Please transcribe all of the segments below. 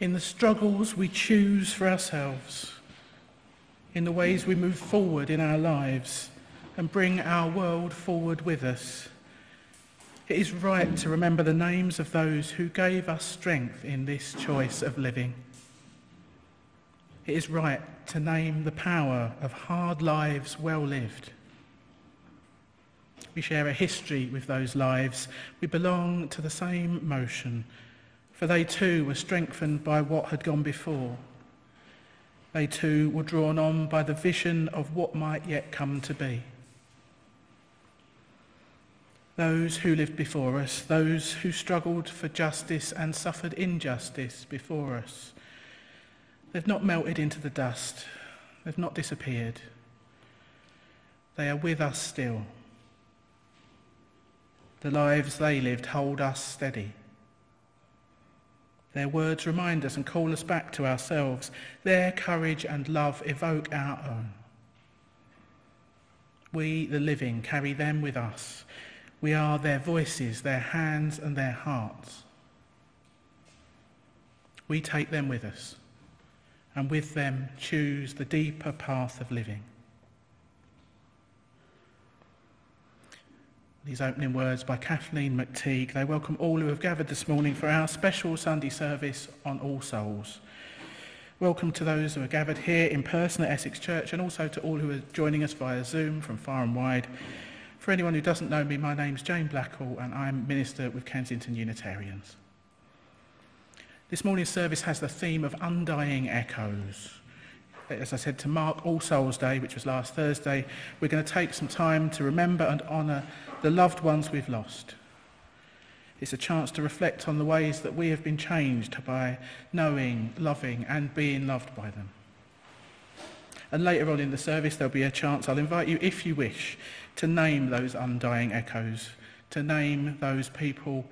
in the struggles we choose for ourselves, in the ways we move forward in our lives and bring our world forward with us. It is right to remember the names of those who gave us strength in this choice of living. It is right to name the power of hard lives well lived. We share a history with those lives. We belong to the same motion, for they too were strengthened by what had gone before. They too were drawn on by the vision of what might yet come to be. Those who lived before us, those who struggled for justice and suffered injustice before us, they've not melted into the dust, they've not disappeared. They are with us still. The lives they lived hold us steady. Their words remind us and call us back to ourselves. Their courage and love evoke our own. We, the living, carry them with us. We are their voices, their hands, and their hearts. We take them with us, and with them choose the deeper path of living. These opening words by Kathleen McTigue, they welcome all who have gathered this morning for our special Sunday service on All Souls. Welcome to those who are gathered here in person at Essex Church and also to all who are joining us via Zoom from far and wide. For anyone who doesn't know me, my name's Jane Blackall and I'm Minister with Kensington Unitarians. This morning's service has the theme of undying echoes as I said, to mark All Souls Day, which was last Thursday, we're going to take some time to remember and honour the loved ones we've lost. It's a chance to reflect on the ways that we have been changed by knowing, loving, and being loved by them. And later on in the service, there'll be a chance, I'll invite you, if you wish, to name those undying echoes, to name those people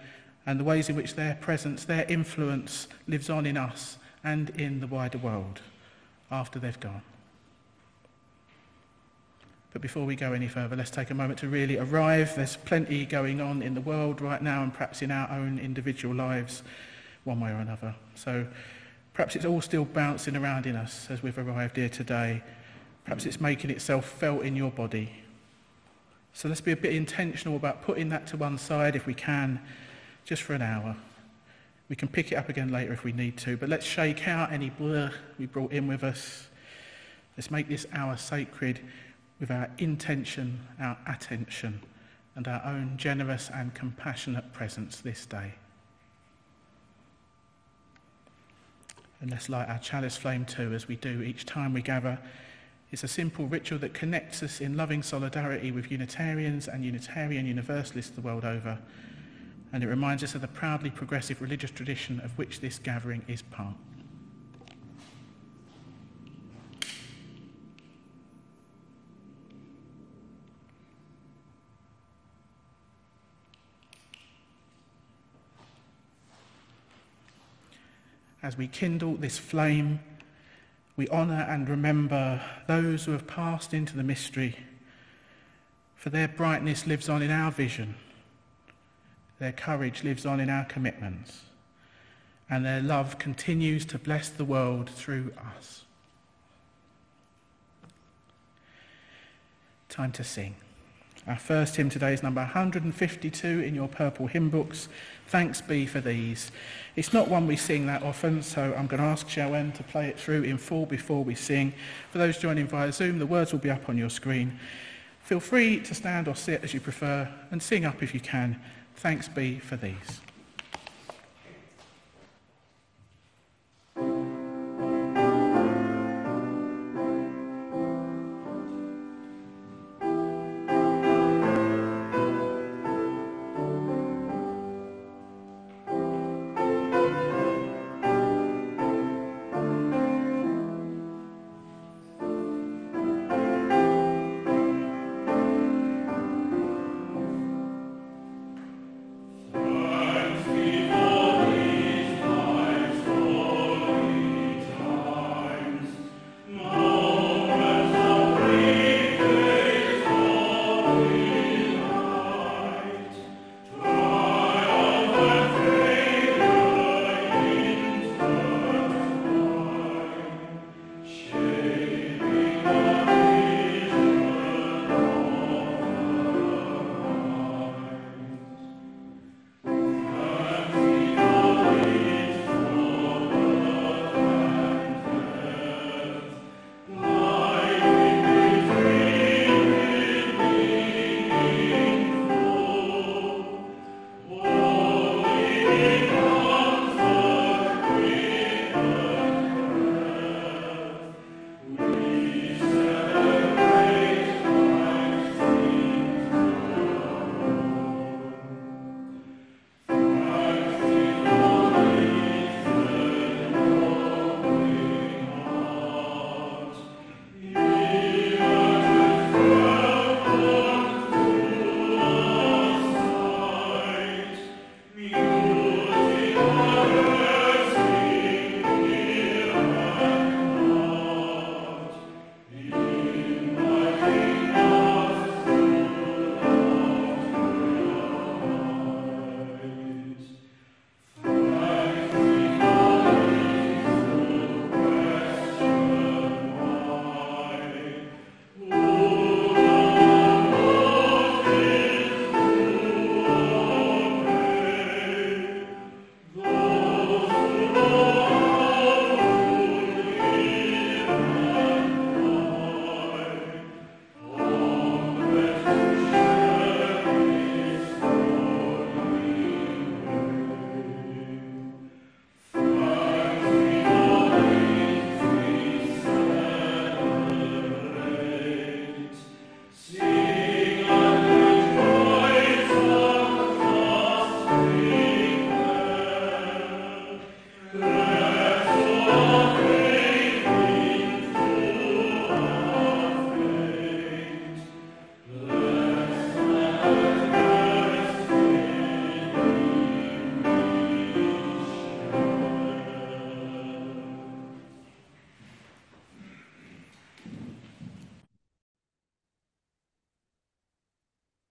and the ways in which their presence, their influence lives on in us and in the wider world after they've gone. But before we go any further, let's take a moment to really arrive. There's plenty going on in the world right now and perhaps in our own individual lives, one way or another. So perhaps it's all still bouncing around in us as we've arrived here today. Perhaps it's making itself felt in your body. So let's be a bit intentional about putting that to one side if we can, just for an hour. We can pick it up again later if we need to, but let's shake out any blur we brought in with us. Let's make this hour sacred with our intention, our attention, and our own generous and compassionate presence this day. And let's light our chalice flame too, as we do each time we gather. It's a simple ritual that connects us in loving solidarity with Unitarians and Unitarian Universalists the world over and it reminds us of the proudly progressive religious tradition of which this gathering is part. As we kindle this flame, we honour and remember those who have passed into the mystery, for their brightness lives on in our vision their courage lives on in our commitments, and their love continues to bless the world through us. Time to sing. Our first hymn today is number 152 in your purple hymn books. Thanks be for these. It's not one we sing that often, so I'm going to ask Joanne to play it through in full before we sing. For those joining via Zoom, the words will be up on your screen. Feel free to stand or sit as you prefer and sing up if you can. Thanks be for these.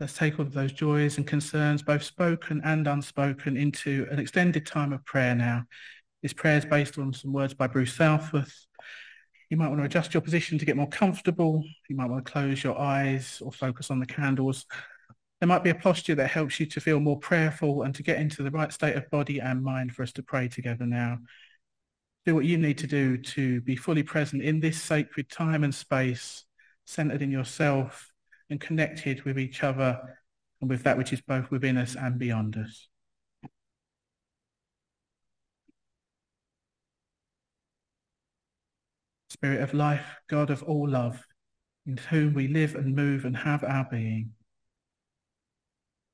Let's take all of those joys and concerns, both spoken and unspoken, into an extended time of prayer now. This prayer is based on some words by Bruce Southworth. You might want to adjust your position to get more comfortable. You might want to close your eyes or focus on the candles. There might be a posture that helps you to feel more prayerful and to get into the right state of body and mind for us to pray together now. Do what you need to do to be fully present in this sacred time and space, centered in yourself and connected with each other and with that which is both within us and beyond us. Spirit of life, God of all love, in whom we live and move and have our being.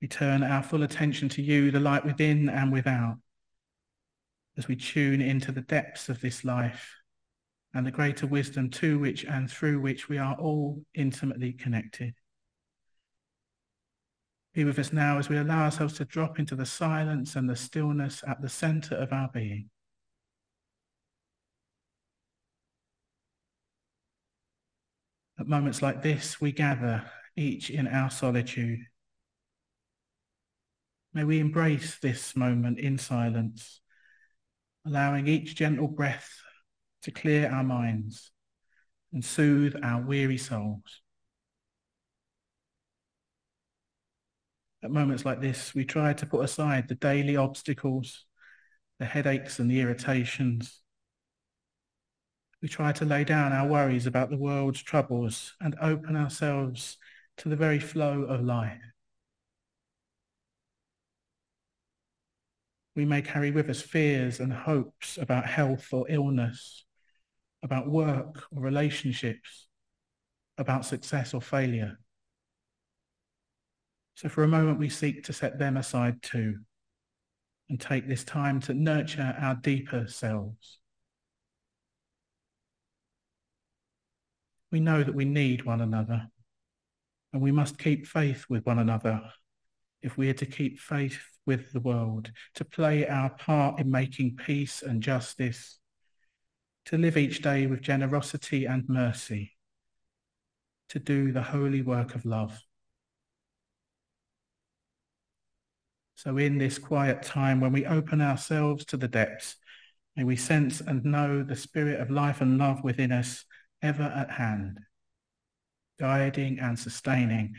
We turn our full attention to you, the light within and without, as we tune into the depths of this life and the greater wisdom to which and through which we are all intimately connected. Be with us now as we allow ourselves to drop into the silence and the stillness at the center of our being. At moments like this, we gather, each in our solitude. May we embrace this moment in silence, allowing each gentle breath to clear our minds and soothe our weary souls. At moments like this, we try to put aside the daily obstacles, the headaches and the irritations. We try to lay down our worries about the world's troubles and open ourselves to the very flow of life. We may carry with us fears and hopes about health or illness, about work or relationships, about success or failure. So for a moment, we seek to set them aside too and take this time to nurture our deeper selves. We know that we need one another and we must keep faith with one another if we are to keep faith with the world, to play our part in making peace and justice, to live each day with generosity and mercy, to do the holy work of love. So, in this quiet time, when we open ourselves to the depths, may we sense and know the spirit of life and love within us ever at hand, guiding and sustaining,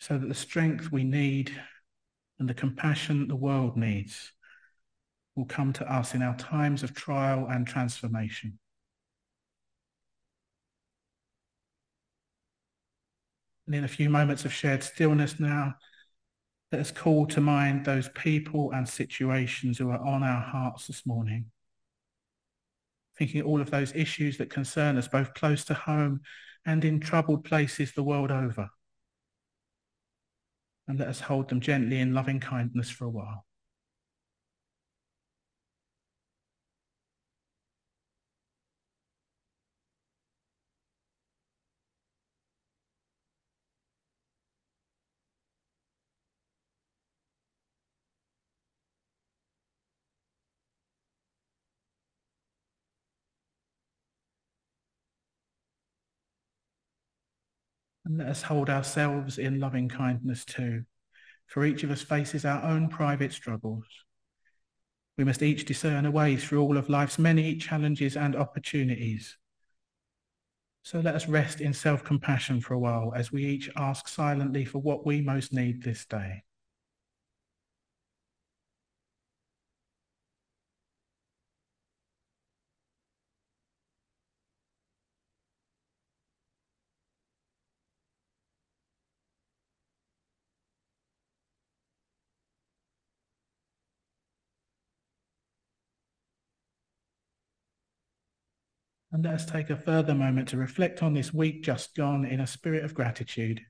so that the strength we need and the compassion the world needs will come to us in our times of trial and transformation. And in a few moments of shared stillness now, let us call to mind those people and situations who are on our hearts this morning. Thinking all of those issues that concern us both close to home and in troubled places the world over. And let us hold them gently in loving kindness for a while. And let us hold ourselves in loving kindness too, for each of us faces our own private struggles. We must each discern a way through all of life's many challenges and opportunities. So let us rest in self-compassion for a while as we each ask silently for what we most need this day. And let us take a further moment to reflect on this week just gone in a spirit of gratitude.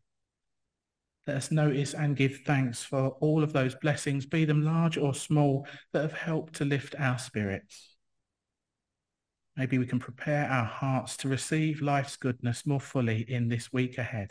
Let us notice and give thanks for all of those blessings, be them large or small, that have helped to lift our spirits. Maybe we can prepare our hearts to receive life's goodness more fully in this week ahead.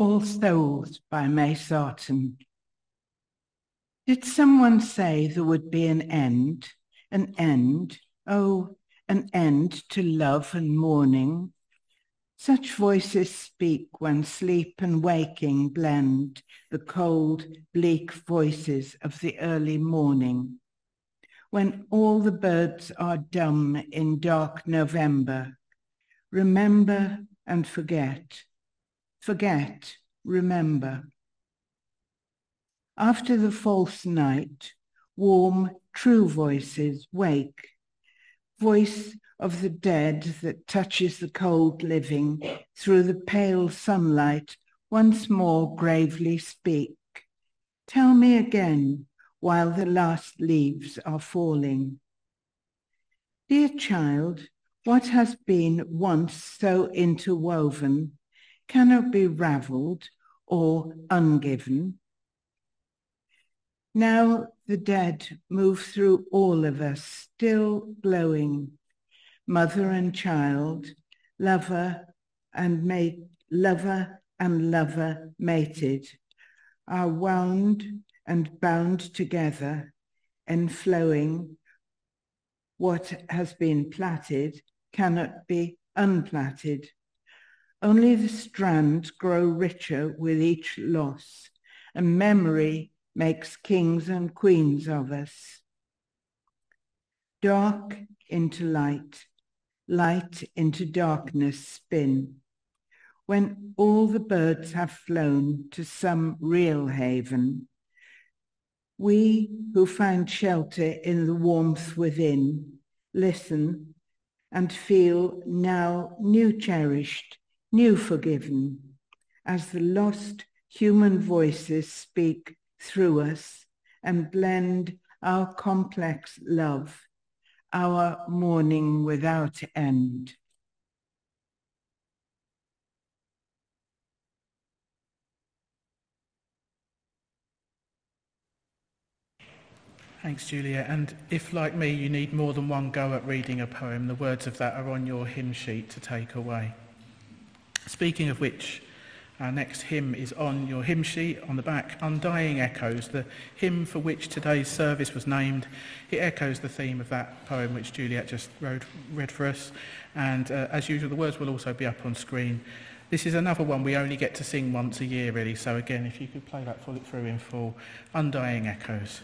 All Souls by May Sarton. Did someone say there would be an end, an end, oh, an end to love and mourning? Such voices speak when sleep and waking blend the cold, bleak voices of the early morning. When all the birds are dumb in dark November, remember and forget forget, remember. After the false night, warm, true voices wake, voice of the dead that touches the cold living through the pale sunlight once more gravely speak. Tell me again while the last leaves are falling. Dear child, what has been once so interwoven cannot be ravelled or ungiven. Now the dead move through all of us, still glowing, mother and child, lover and mate, lover and lover mated, are wound and bound together and flowing. What has been plaited cannot be unplaited. Only the strands grow richer with each loss, and memory makes kings and queens of us. Dark into light, light into darkness spin. When all the birds have flown to some real haven, we who find shelter in the warmth within listen and feel now new cherished new forgiven, as the lost human voices speak through us and blend our complex love, our mourning without end. Thanks, Juliet. And if, like me, you need more than one go at reading a poem, the words of that are on your hymn sheet to take away. Speaking of which, our next hymn is on your hymn sheet on the back, Undying Echoes, the hymn for which today's service was named. It echoes the theme of that poem which Juliet just wrote, read for us. And uh, as usual, the words will also be up on screen. This is another one we only get to sing once a year, really. So again, if you could play that full, through in full, Undying Echoes.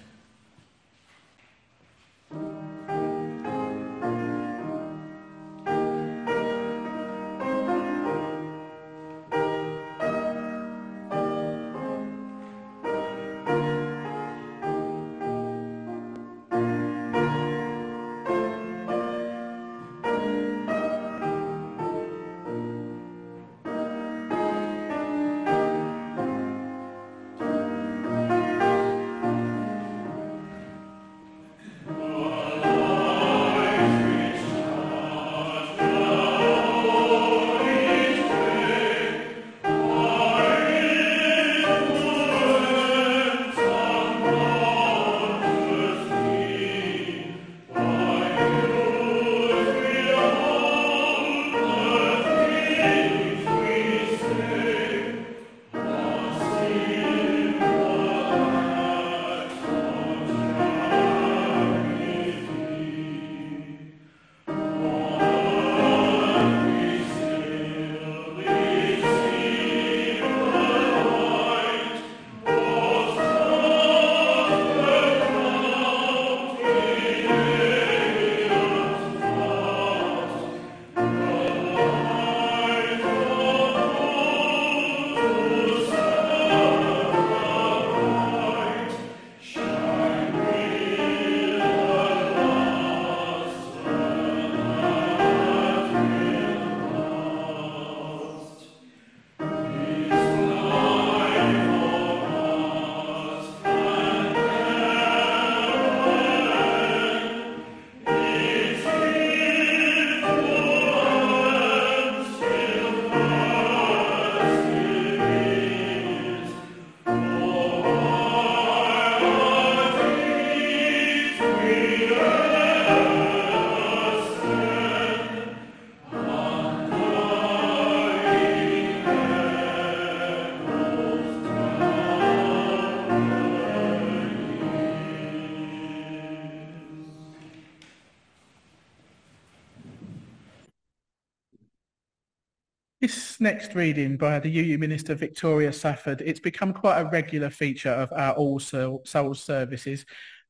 Next reading by the UU Minister Victoria Safford, it's become quite a regular feature of our All Souls services.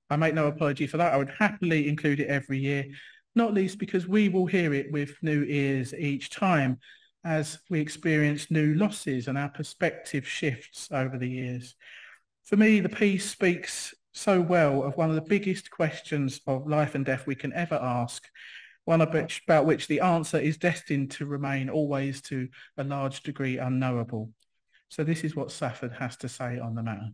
I make no apology for that. I would happily include it every year, not least because we will hear it with new ears each time as we experience new losses and our perspective shifts over the years. For me, the piece speaks so well of one of the biggest questions of life and death we can ever ask, one about which the answer is destined to remain always to a large degree unknowable. So this is what Safford has to say on the matter.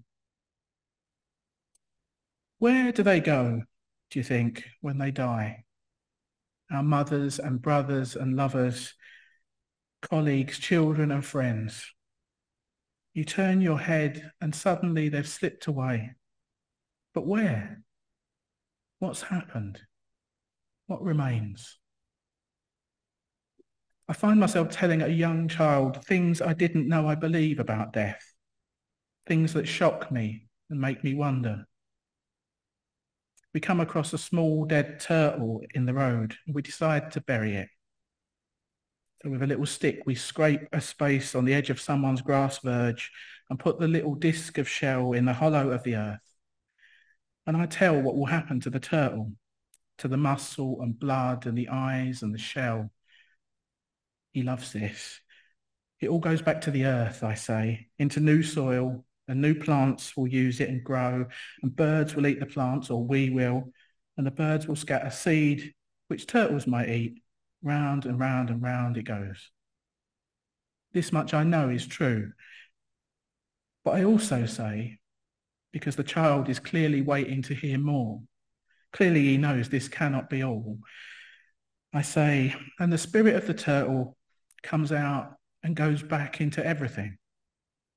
Where do they go, do you think, when they die? Our mothers and brothers and lovers, colleagues, children and friends. You turn your head and suddenly they've slipped away. But where? What's happened? What remains? I find myself telling a young child things I didn't know I believe about death, things that shock me and make me wonder. We come across a small dead turtle in the road and we decide to bury it. So with a little stick, we scrape a space on the edge of someone's grass verge and put the little disc of shell in the hollow of the earth. And I tell what will happen to the turtle, to the muscle and blood and the eyes and the shell. He loves this. It all goes back to the earth, I say, into new soil, and new plants will use it and grow, and birds will eat the plants, or we will, and the birds will scatter seed, which turtles might eat. Round and round and round it goes. This much I know is true. But I also say because the child is clearly waiting to hear more. Clearly he knows this cannot be all. I say, and the spirit of the turtle comes out and goes back into everything,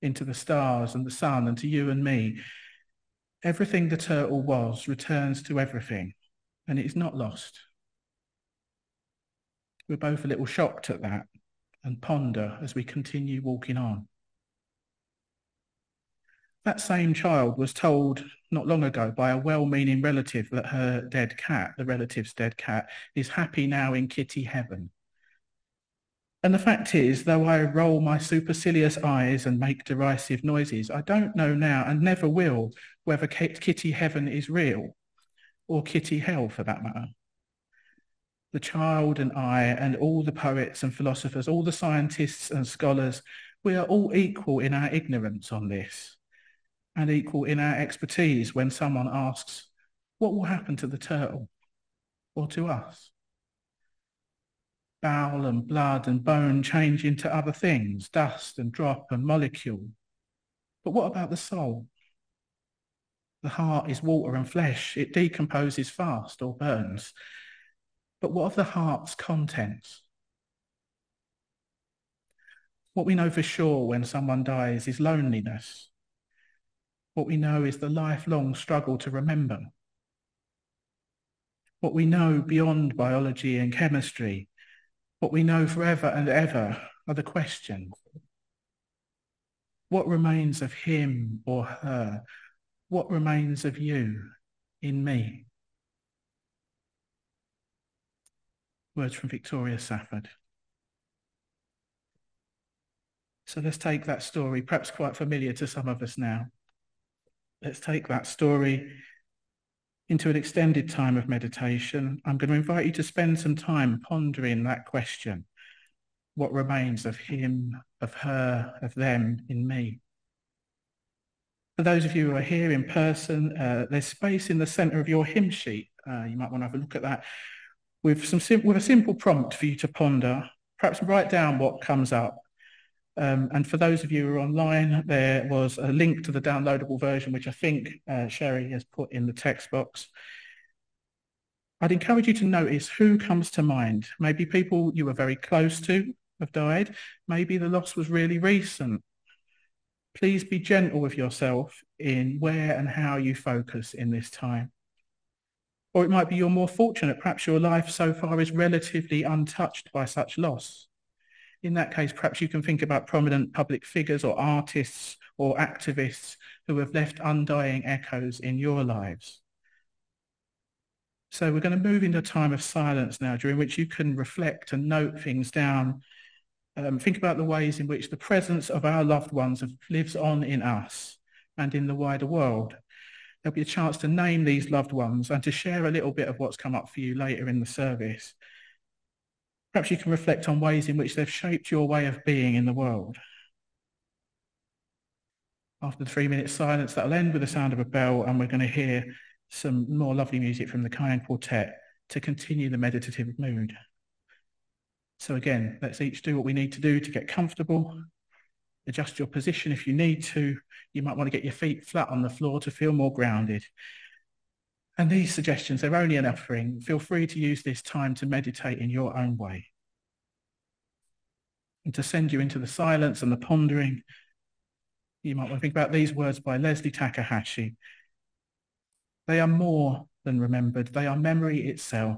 into the stars and the sun and to you and me. Everything the turtle was returns to everything, and it is not lost. We're both a little shocked at that and ponder as we continue walking on. That same child was told not long ago by a well-meaning relative that her dead cat, the relative's dead cat, is happy now in kitty heaven. And the fact is, though I roll my supercilious eyes and make derisive noises, I don't know now and never will whether kitty heaven is real or kitty hell for that matter. The child and I and all the poets and philosophers, all the scientists and scholars, we are all equal in our ignorance on this and equal in our expertise when someone asks, what will happen to the turtle or to us? Bowel and blood and bone change into other things, dust and drop and molecule. But what about the soul? The heart is water and flesh. It decomposes fast or burns. But what of the heart's contents? What we know for sure when someone dies is loneliness, what we know is the lifelong struggle to remember. What we know beyond biology and chemistry, what we know forever and ever are the questions. What remains of him or her? What remains of you in me? Words from Victoria Safford. So let's take that story, perhaps quite familiar to some of us now let's take that story into an extended time of meditation. I'm going to invite you to spend some time pondering that question. What remains of him, of her, of them in me? For those of you who are here in person, uh, there's space in the center of your hymn sheet. Uh, you might want to have a look at that with some sim- with a simple prompt for you to ponder. Perhaps write down what comes up um, and for those of you who are online, there was a link to the downloadable version, which I think uh, Sherry has put in the text box. I'd encourage you to notice who comes to mind. Maybe people you were very close to have died. Maybe the loss was really recent. Please be gentle with yourself in where and how you focus in this time. Or it might be you're more fortunate. Perhaps your life so far is relatively untouched by such loss in that case, perhaps you can think about prominent public figures or artists or activists who have left undying echoes in your lives. So we're going to move into a time of silence now during which you can reflect and note things down um, think about the ways in which the presence of our loved ones lives on in us and in the wider world. There'll be a chance to name these loved ones and to share a little bit of what's come up for you later in the service. Perhaps you can reflect on ways in which they've shaped your way of being in the world. After the three minute silence, that'll end with the sound of a bell, and we're going to hear some more lovely music from the Kyan Quartet to continue the meditative mood. So again, let's each do what we need to do to get comfortable. Adjust your position if you need to. You might want to get your feet flat on the floor to feel more grounded. And these suggestions, they're only an offering. Feel free to use this time to meditate in your own way. And to send you into the silence and the pondering, you might want to think about these words by Leslie Takahashi. They are more than remembered. They are memory itself.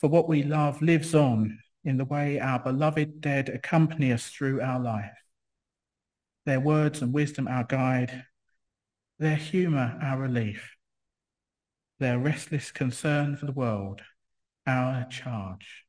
For what we love lives on in the way our beloved dead accompany us through our life. Their words and wisdom our guide, their humour our relief, their restless concern for the world our charge.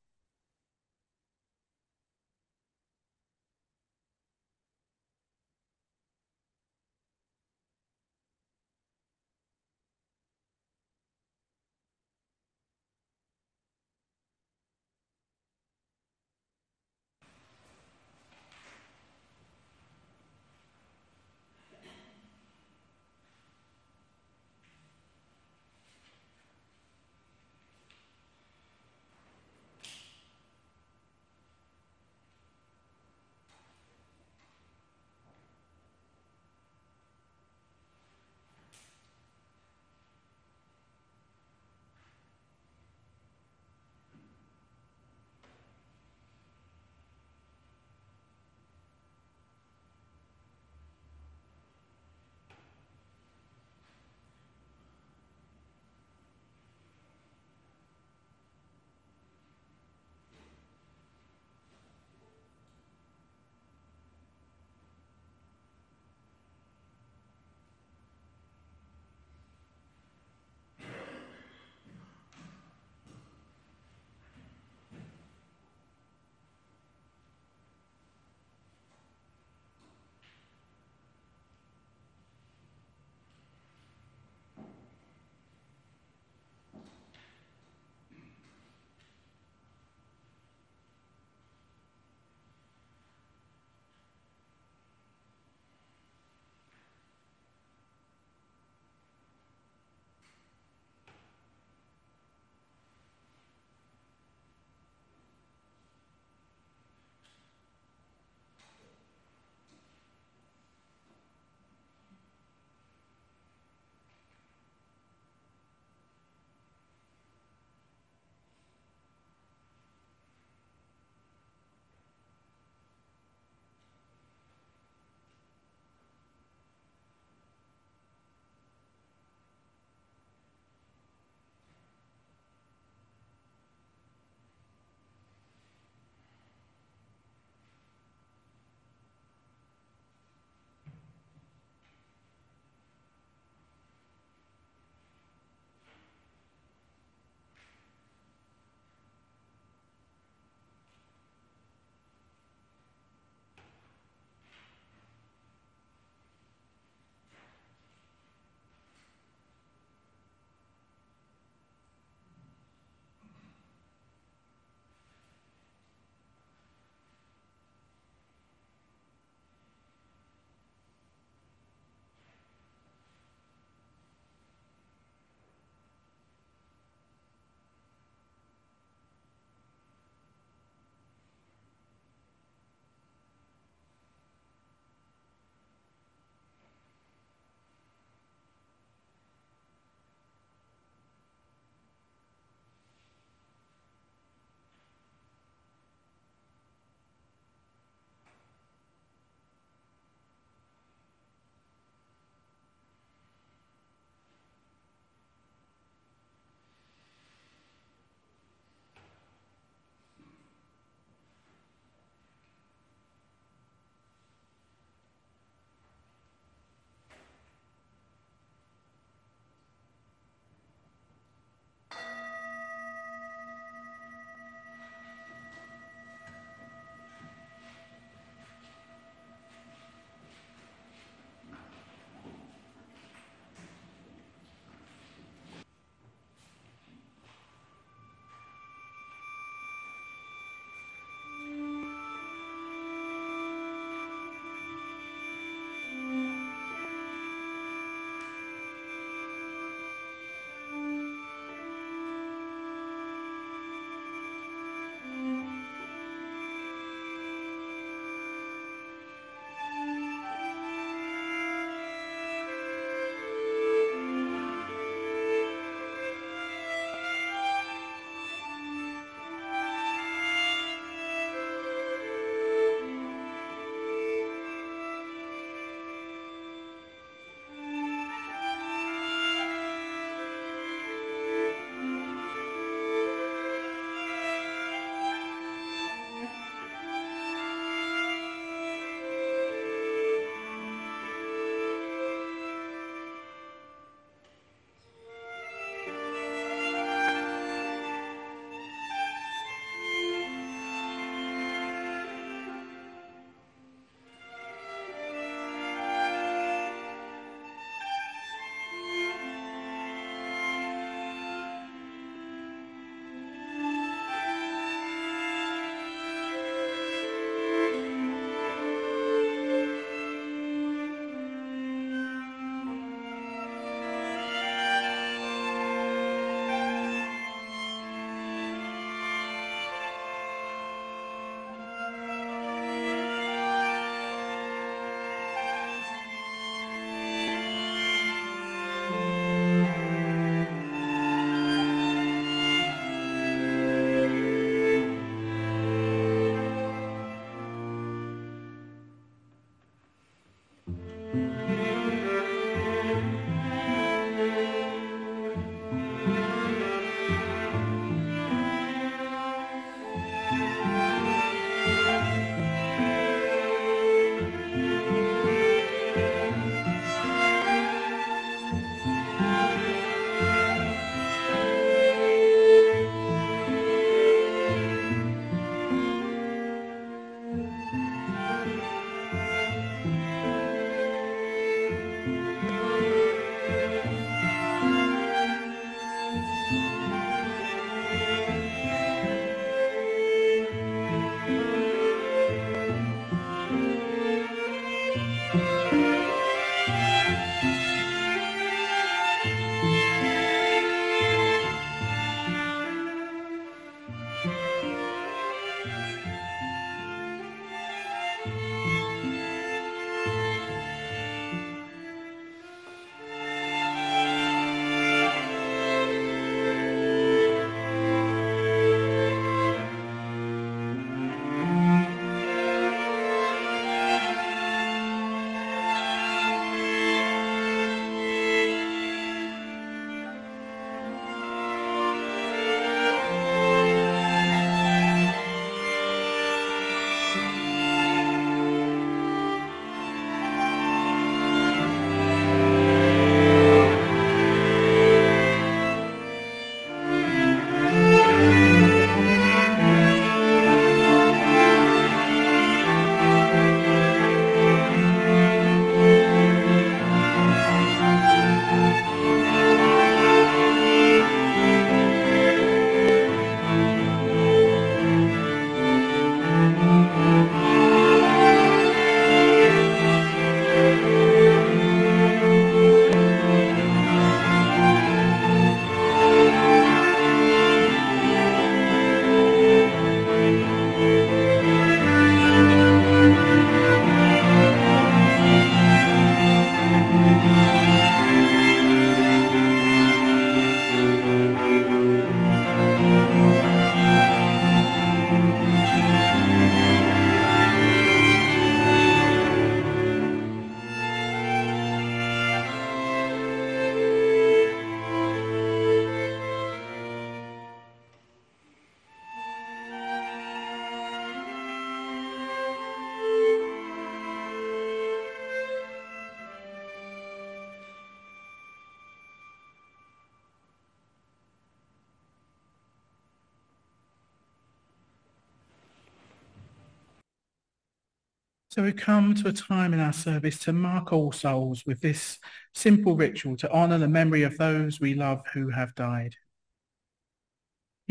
So we come to a time in our service to mark all souls with this simple ritual to honour the memory of those we love who have died.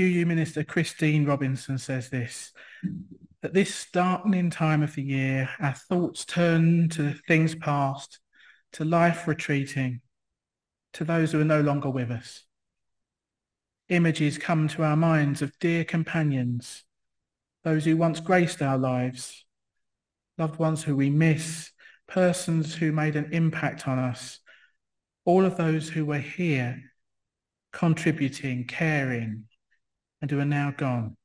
UU Minister Christine Robinson says this, at this darkening time of the year, our thoughts turn to things past, to life retreating, to those who are no longer with us. Images come to our minds of dear companions, those who once graced our lives, loved ones who we miss, persons who made an impact on us, all of those who were here contributing, caring, and who are now gone.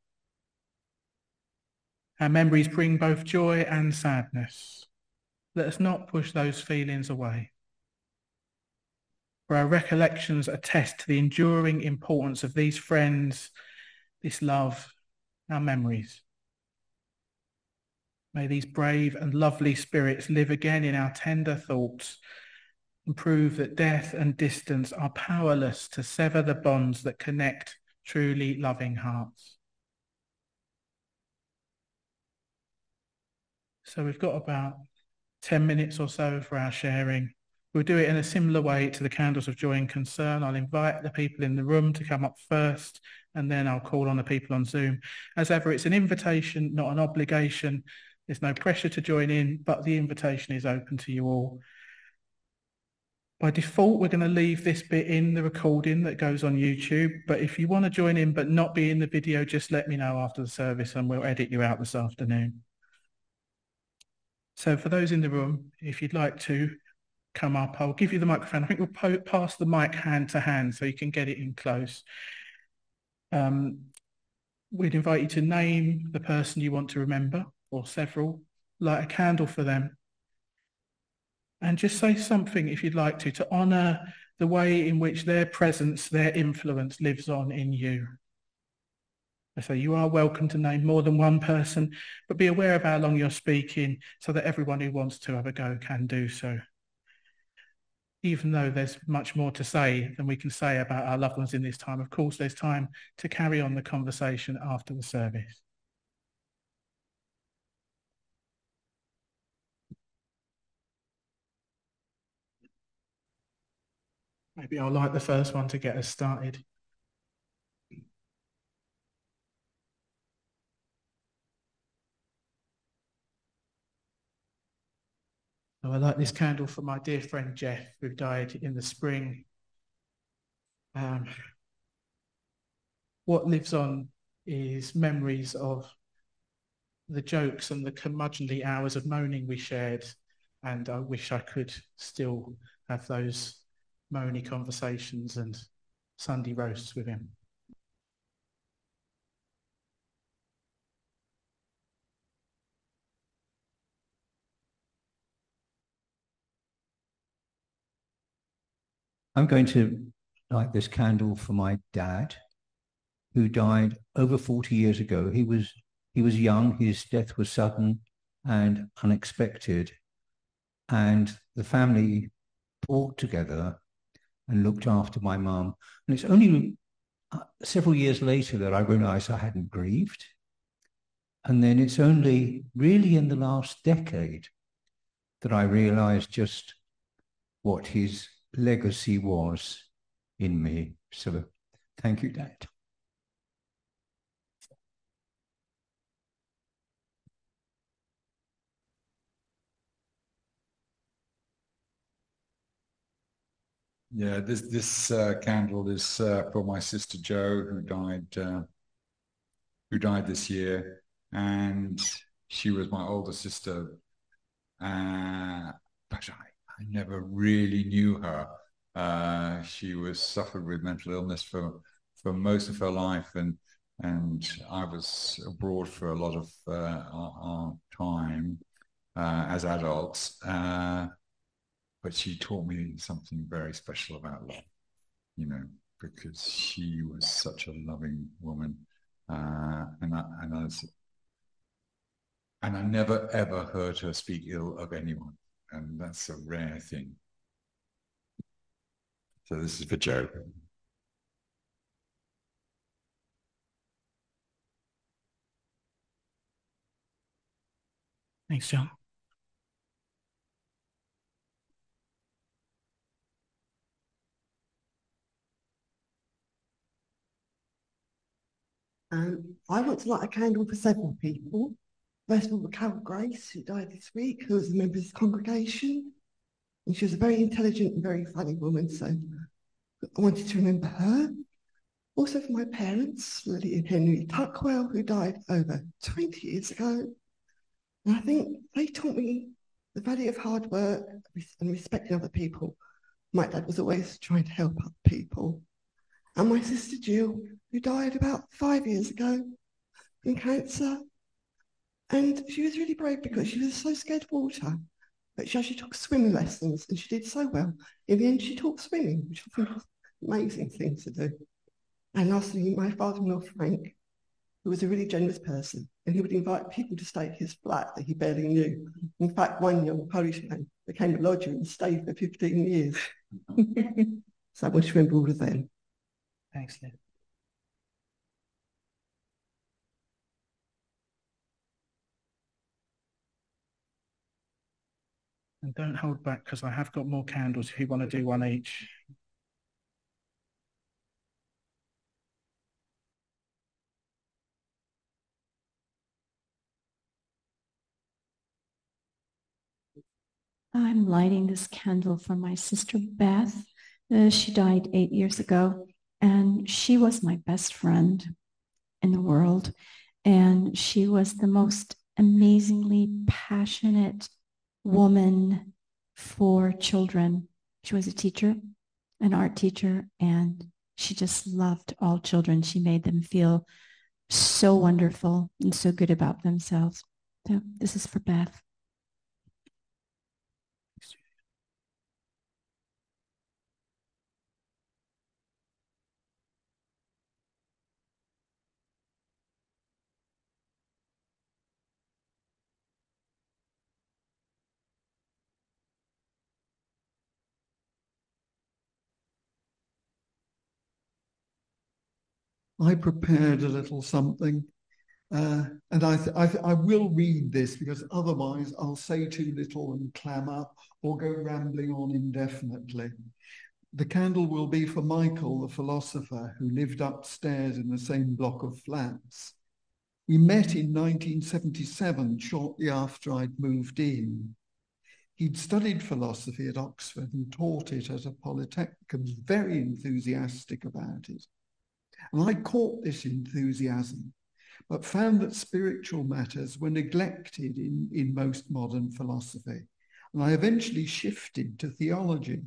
Our memories bring both joy and sadness. Let us not push those feelings away. For our recollections attest to the enduring importance of these friends, this love, our memories. May these brave and lovely spirits live again in our tender thoughts and prove that death and distance are powerless to sever the bonds that connect truly loving hearts. So we've got about 10 minutes or so for our sharing. We'll do it in a similar way to the candles of joy and concern. I'll invite the people in the room to come up first, and then I'll call on the people on Zoom. As ever, it's an invitation, not an obligation. There's no pressure to join in, but the invitation is open to you all. By default, we're going to leave this bit in the recording that goes on YouTube. But if you want to join in but not be in the video, just let me know after the service and we'll edit you out this afternoon. So for those in the room, if you'd like to come up, I'll give you the microphone. I think we'll pass the mic hand to hand so you can get it in close. Um, we'd invite you to name the person you want to remember or several, light a candle for them. And just say something if you'd like to, to honour the way in which their presence, their influence lives on in you. So you are welcome to name more than one person, but be aware of how long you're speaking so that everyone who wants to have a go can do so. Even though there's much more to say than we can say about our loved ones in this time, of course, there's time to carry on the conversation after the service. Maybe I'll like the first one to get us started. So I light this candle for my dear friend Jeff, who died in the spring. Um, what lives on is memories of the jokes and the curmudgeonly hours of moaning we shared. And I wish I could still have those moany conversations and Sunday roasts with him. I'm going to light this candle for my dad, who died over 40 years ago. He was he was young. His death was sudden and unexpected, and the family pulled together and looked after my mum. And it's only uh, several years later that I realized I hadn't grieved. And then it's only really in the last decade that I realized just what his legacy was in me. So thank you, Dad. Yeah, this this uh, candle is uh, for my sister Jo, who died uh, who died this year, and she was my older sister, uh, but I, I never really knew her. Uh, she was suffered with mental illness for for most of her life, and and I was abroad for a lot of uh, our, our, time as adults but she taught me something very special about love, you know, because she was such a loving woman. Uh, and I, and I was, and I never ever heard her speak ill of anyone. And that's a rare thing. So this is for Jo. Thanks, John. And I want to light a candle for several people. First of all, Carol Grace, who died this week, who was a member of this congregation. And she was a very intelligent and very funny woman, so I wanted to remember her. Also for my parents, Lily and Henry Tuckwell, who died over 20 years ago. And I think they taught me the value of hard work and respecting other people. My dad was always trying to help other people. And my sister Jill, who died about five years ago from cancer. And she was really brave because she was so scared of water. But she actually took swimming lessons and she did so well. In the end, she taught swimming, which I think was an amazing thing to do. And lastly, my father-in-law, Frank, who was a really generous person, and he would invite people to stay at his flat that he barely knew. In fact, one young Polish man became a lodger and stayed for 15 years. so I want to remember all of them. Thanks, Liv. And don't hold back because I have got more candles if you want to do one each. I'm lighting this candle for my sister Beth. Uh, she died eight years ago, and she was my best friend in the world. And she was the most amazingly passionate woman for children. She was a teacher, an art teacher, and she just loved all children. She made them feel so wonderful and so good about themselves. So this is for Beth. I prepared a little something, uh, and I, th- I, th- I, will read this because otherwise I'll say too little and clam up or go rambling on indefinitely. The candle will be for Michael, the philosopher who lived upstairs in the same block of flats. We met in 1977, shortly after I'd moved in. He'd studied philosophy at Oxford and taught it at a polytechnic and was very enthusiastic about it. And I caught this enthusiasm, but found that spiritual matters were neglected in, in most modern philosophy. And I eventually shifted to theology.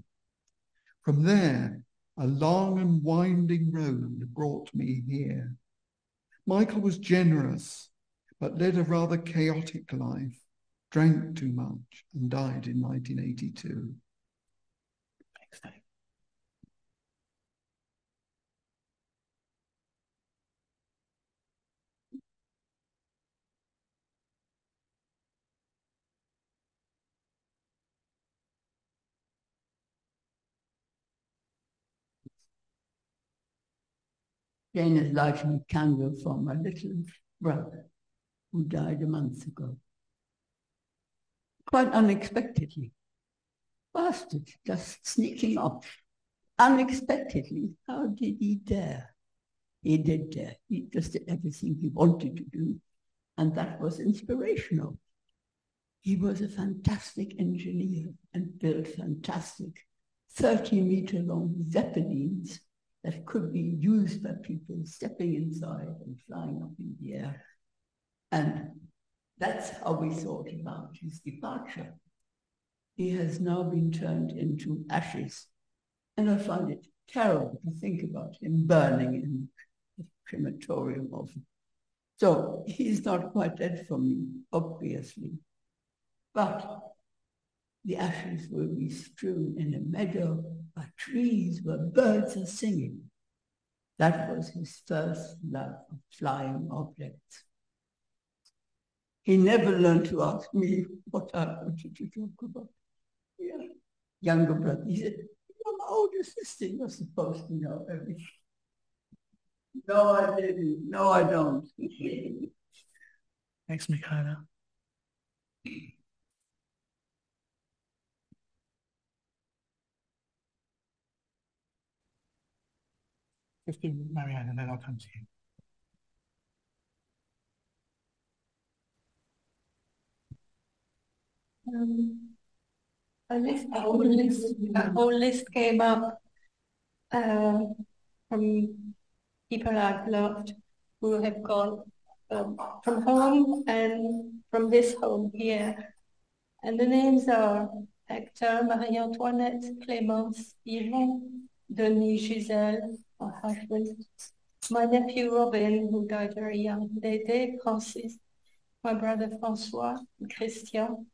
From there, a long and winding road brought me here. Michael was generous, but led a rather chaotic life, drank too much, and died in 1982. Thanks, Jane is lighting a candle for my little brother who died a month ago. Quite unexpectedly. Bastard, just sneaking off. Unexpectedly. How did he dare? He did dare. He just did everything he wanted to do. And that was inspirational. He was a fantastic engineer and built fantastic 30 meter long zeppelins that could be used by people stepping inside and flying up in the air. And that's how we thought about his departure. He has now been turned into ashes. And I find it terrible to think about him burning in the crematorium of. So he's not quite dead for me, obviously. But the ashes will be strewn in a meadow by trees where birds are singing. That was his first love of flying objects. He never learned to ask me what I wanted to talk about. Yeah. Younger brother, he said, you're my older sister, you're supposed to know everything. No, I didn't. No, I don't. Thanks, Mikhaila. 15 Marianne, and then I'll come to you. Um, a list, a whole list, a whole list came up uh, from people I've loved who have gone um, from home and from this home here. And the names are Hector, Marie-Antoinette, Clémence, Yvon, Denis, Giselle, my husband, my nephew Robin, who died very young, Dede, Francis, my brother Francois, Christian,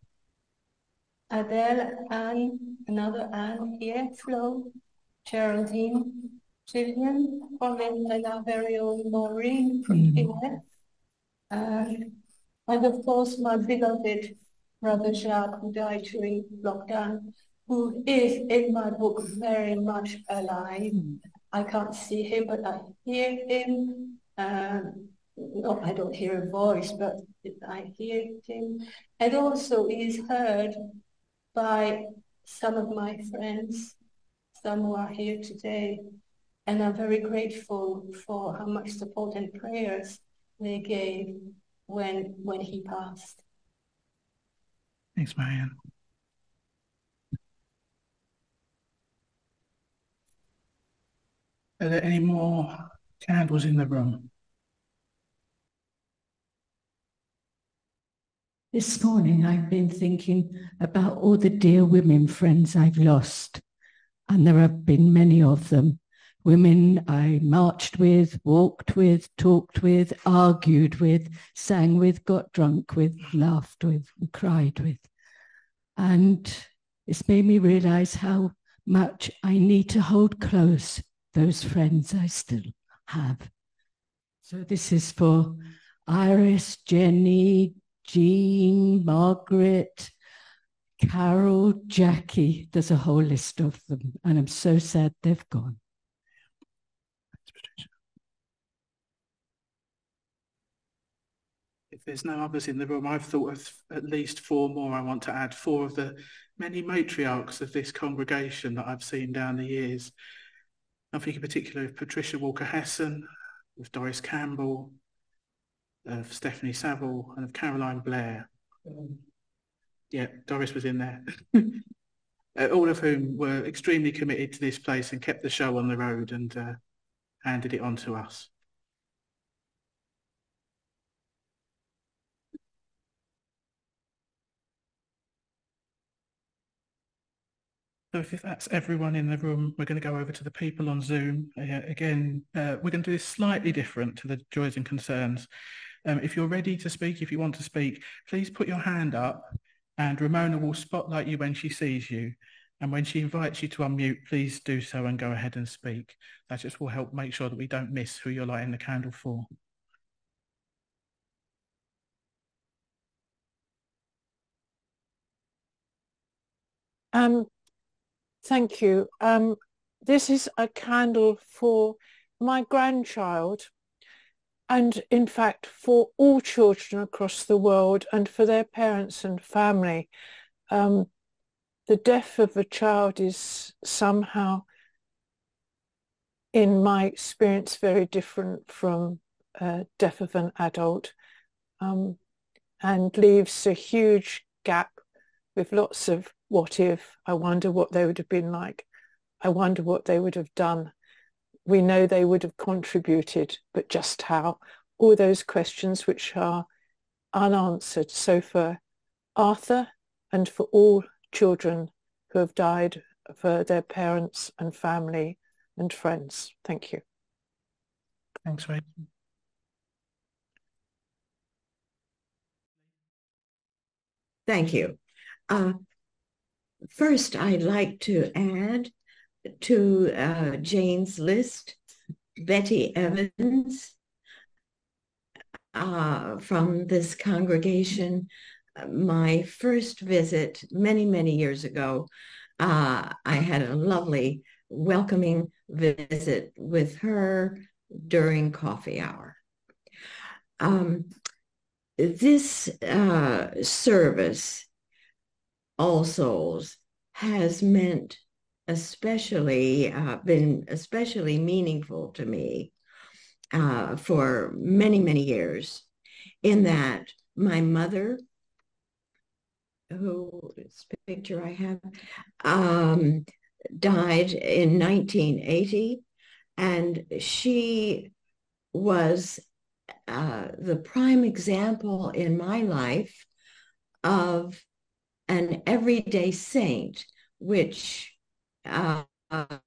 Adele, Anne, another Anne here, Flo, Geraldine, Gillian, Colin, and our very own Maureen from mm. Uh, and of course, my beloved brother Jacques, who died during lockdown, who is in my book very much alive. I can't see him, but I hear him. Um, no, I don't hear a voice, but I hear him. And also he is heard by some of my friends, some who are here today. And I'm very grateful for how much support and prayers they gave when when he passed. Thanks, Marianne. Are there any more candles in the room? This morning, I've been thinking about all the dear women friends I've lost, and there have been many of them. Women I marched with, walked with, talked with, argued with, sang with, got drunk with, laughed with, and cried with. And it's made me realize how much I need to hold close those friends I still have. So this is for Iris, Jenny, Jean, Margaret, Carol, Jackie. There's a whole list of them, and I'm so sad they've gone. If there's no others in the room, I've thought of at least four more I want to add, four of the many matriarchs of this congregation that I've seen down the years. I'm thinking particularly of Patricia Walker Hesson, of Doris Campbell, of Stephanie Saville and of Caroline Blair. Yeah, Doris was in there. uh, all of whom were extremely committed to this place and kept the show on the road and uh, handed it on to us. So if that's everyone in the room, we're going to go over to the people on Zoom. Uh, again, uh, we're going to do this slightly different to the joys and concerns. Um, if you're ready to speak, if you want to speak, please put your hand up and Ramona will spotlight you when she sees you. And when she invites you to unmute, please do so and go ahead and speak. That just will help make sure that we don't miss who you're lighting the candle for. Um, thank you. Um, this is a candle for my grandchild and in fact for all children across the world and for their parents and family. Um, the death of a child is somehow, in my experience, very different from uh, death of an adult um, and leaves a huge gap with lots of what if, I wonder what they would have been like. I wonder what they would have done we know they would have contributed, but just how? All those questions which are unanswered. So for Arthur and for all children who have died, for their parents and family and friends. Thank you. Thanks, Ray. Thank you. Uh, first, I'd like to add to uh, Jane's list, Betty Evans uh, from this congregation. My first visit many, many years ago, uh, I had a lovely welcoming visit with her during coffee hour. Um, this uh, service, All Souls, has meant especially uh, been especially meaningful to me uh, for many, many years in that my mother whose picture I have, um, died in 1980, and she was uh, the prime example in my life of an everyday saint, which uh,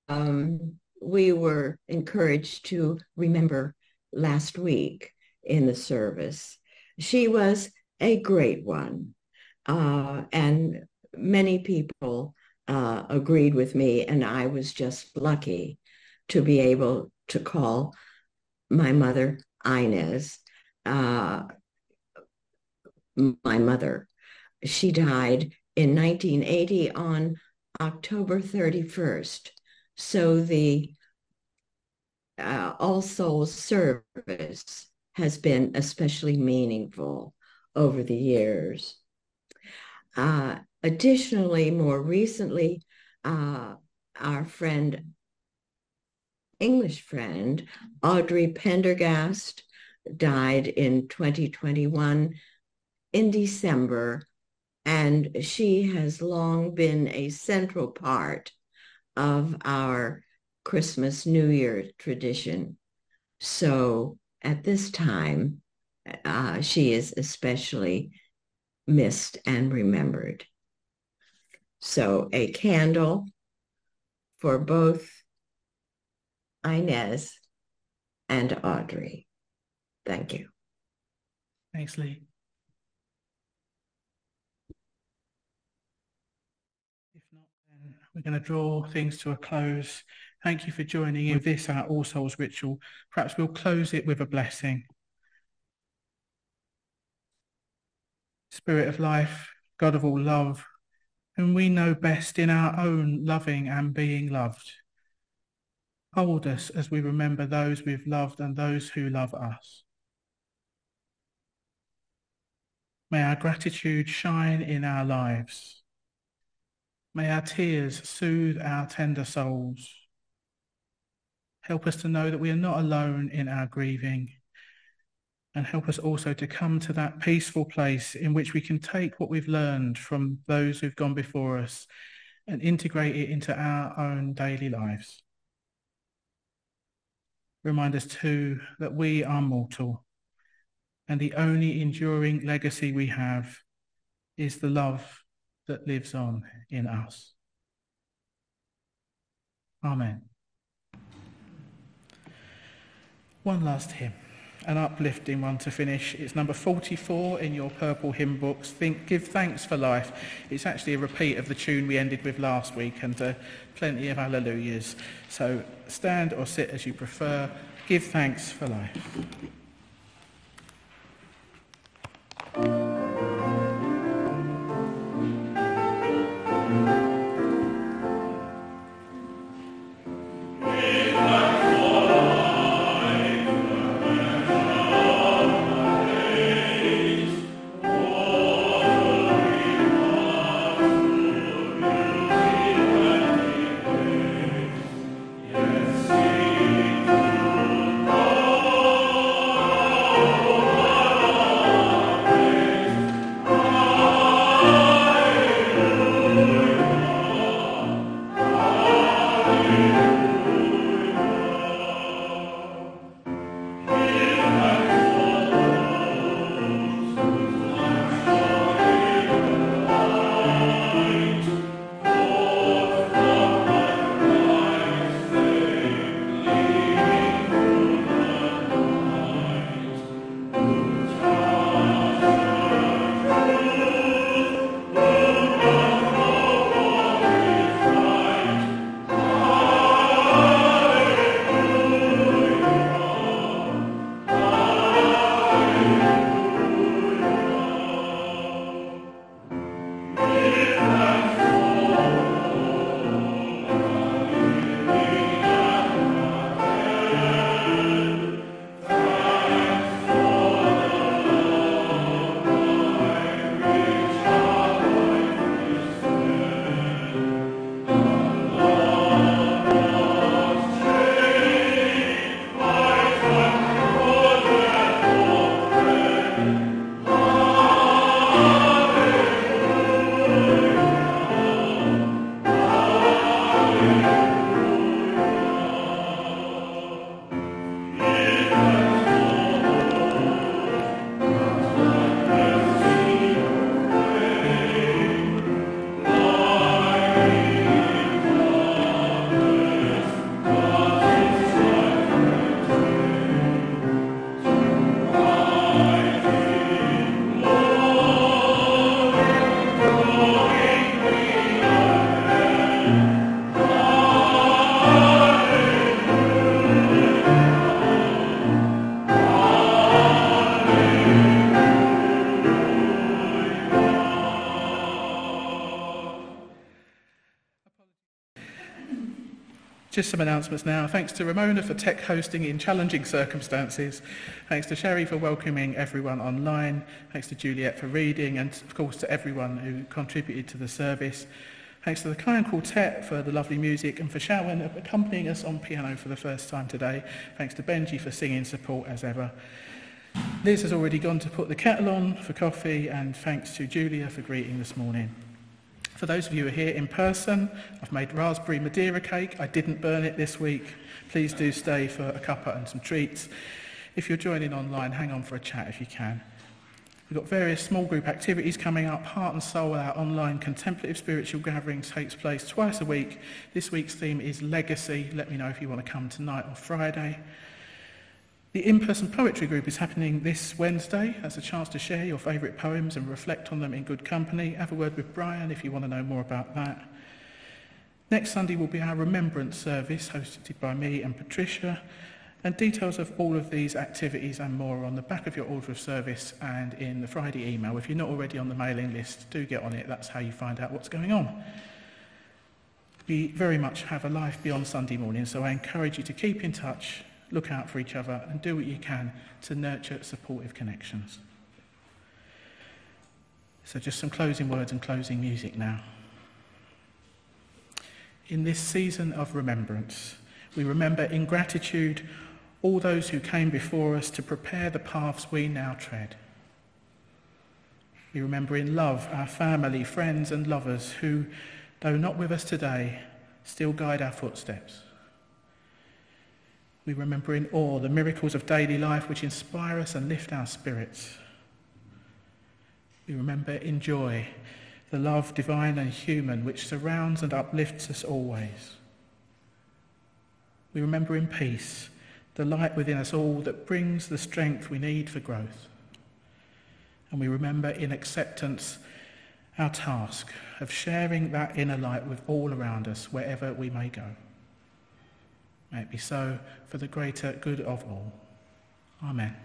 um, we were encouraged to remember last week in the service. She was a great one, uh, and many people uh, agreed with me, and I was just lucky to be able to call my mother Inez, uh, my mother. She died in 1980 on October 31st. So the uh, All Souls service has been especially meaningful over the years. Uh, additionally, more recently, uh, our friend, English friend, Audrey Pendergast, died in 2021 in December, and she has long been a central part of our Christmas New Year tradition. So at this time, uh, she is especially missed and remembered. So a candle for both Inez and Audrey. Thank you. Thanks, Lee. If not, then we're going to draw things to a close. Thank you for joining in this, our All Souls ritual. Perhaps we'll close it with a blessing. Spirit of life, God of all love, whom we know best in our own loving and being loved. Hold us as we remember those we've loved and those who love us. May our gratitude shine in our lives. May our tears soothe our tender souls. Help us to know that we are not alone in our grieving and help us also to come to that peaceful place in which we can take what we've learned from those who've gone before us and integrate it into our own daily lives. Remind us too that we are mortal and the only enduring legacy we have is the love that lives on in us. Amen. One last hymn an uplifting one to finish. It's number 44 in your purple hymn books. Think, Give Thanks for Life. It's actually a repeat of the tune we ended with last week and uh, plenty of hallelujahs. So stand or sit as you prefer. Give thanks for life. Just some announcements now. Thanks to Ramona for tech hosting in challenging circumstances. Thanks to Sherry for welcoming everyone online. Thanks to Juliet for reading and of course to everyone who contributed to the service. Thanks to the Kyan Quartet for the lovely music and for Shawan accompanying us on piano for the first time today. Thanks to Benji for singing support as ever. Liz has already gone to put the kettle on for coffee and thanks to Julia for greeting this morning. For those of you who are here in person, I've made raspberry Madeira cake. I didn't burn it this week. Please do stay for a cuppa and some treats. If you're joining online, hang on for a chat if you can. We've got various small group activities coming up. Heart and Soul, our online contemplative spiritual gathering, takes place twice a week. This week's theme is Legacy. Let me know if you want to come tonight or Friday. The in-person poetry group is happening this Wednesday. That's a chance to share your favourite poems and reflect on them in good company. Have a word with Brian if you want to know more about that. Next Sunday will be our remembrance service hosted by me and Patricia. And details of all of these activities and more are on the back of your order of service and in the Friday email. If you're not already on the mailing list, do get on it. That's how you find out what's going on. We very much have a life beyond Sunday morning, so I encourage you to keep in touch look out for each other, and do what you can to nurture supportive connections. So, just some closing words and closing music now. In this season of remembrance, we remember in gratitude all those who came before us to prepare the paths we now tread. We remember in love our family, friends, and lovers who, though not with us today, still guide our footsteps. We remember in awe the miracles of daily life which inspire us and lift our spirits. We remember in joy the love divine and human which surrounds and uplifts us always. We remember in peace the light within us all that brings the strength we need for growth. And we remember in acceptance our task of sharing that inner light with all around us wherever we may go. May it be so for the greater good of all. Amen.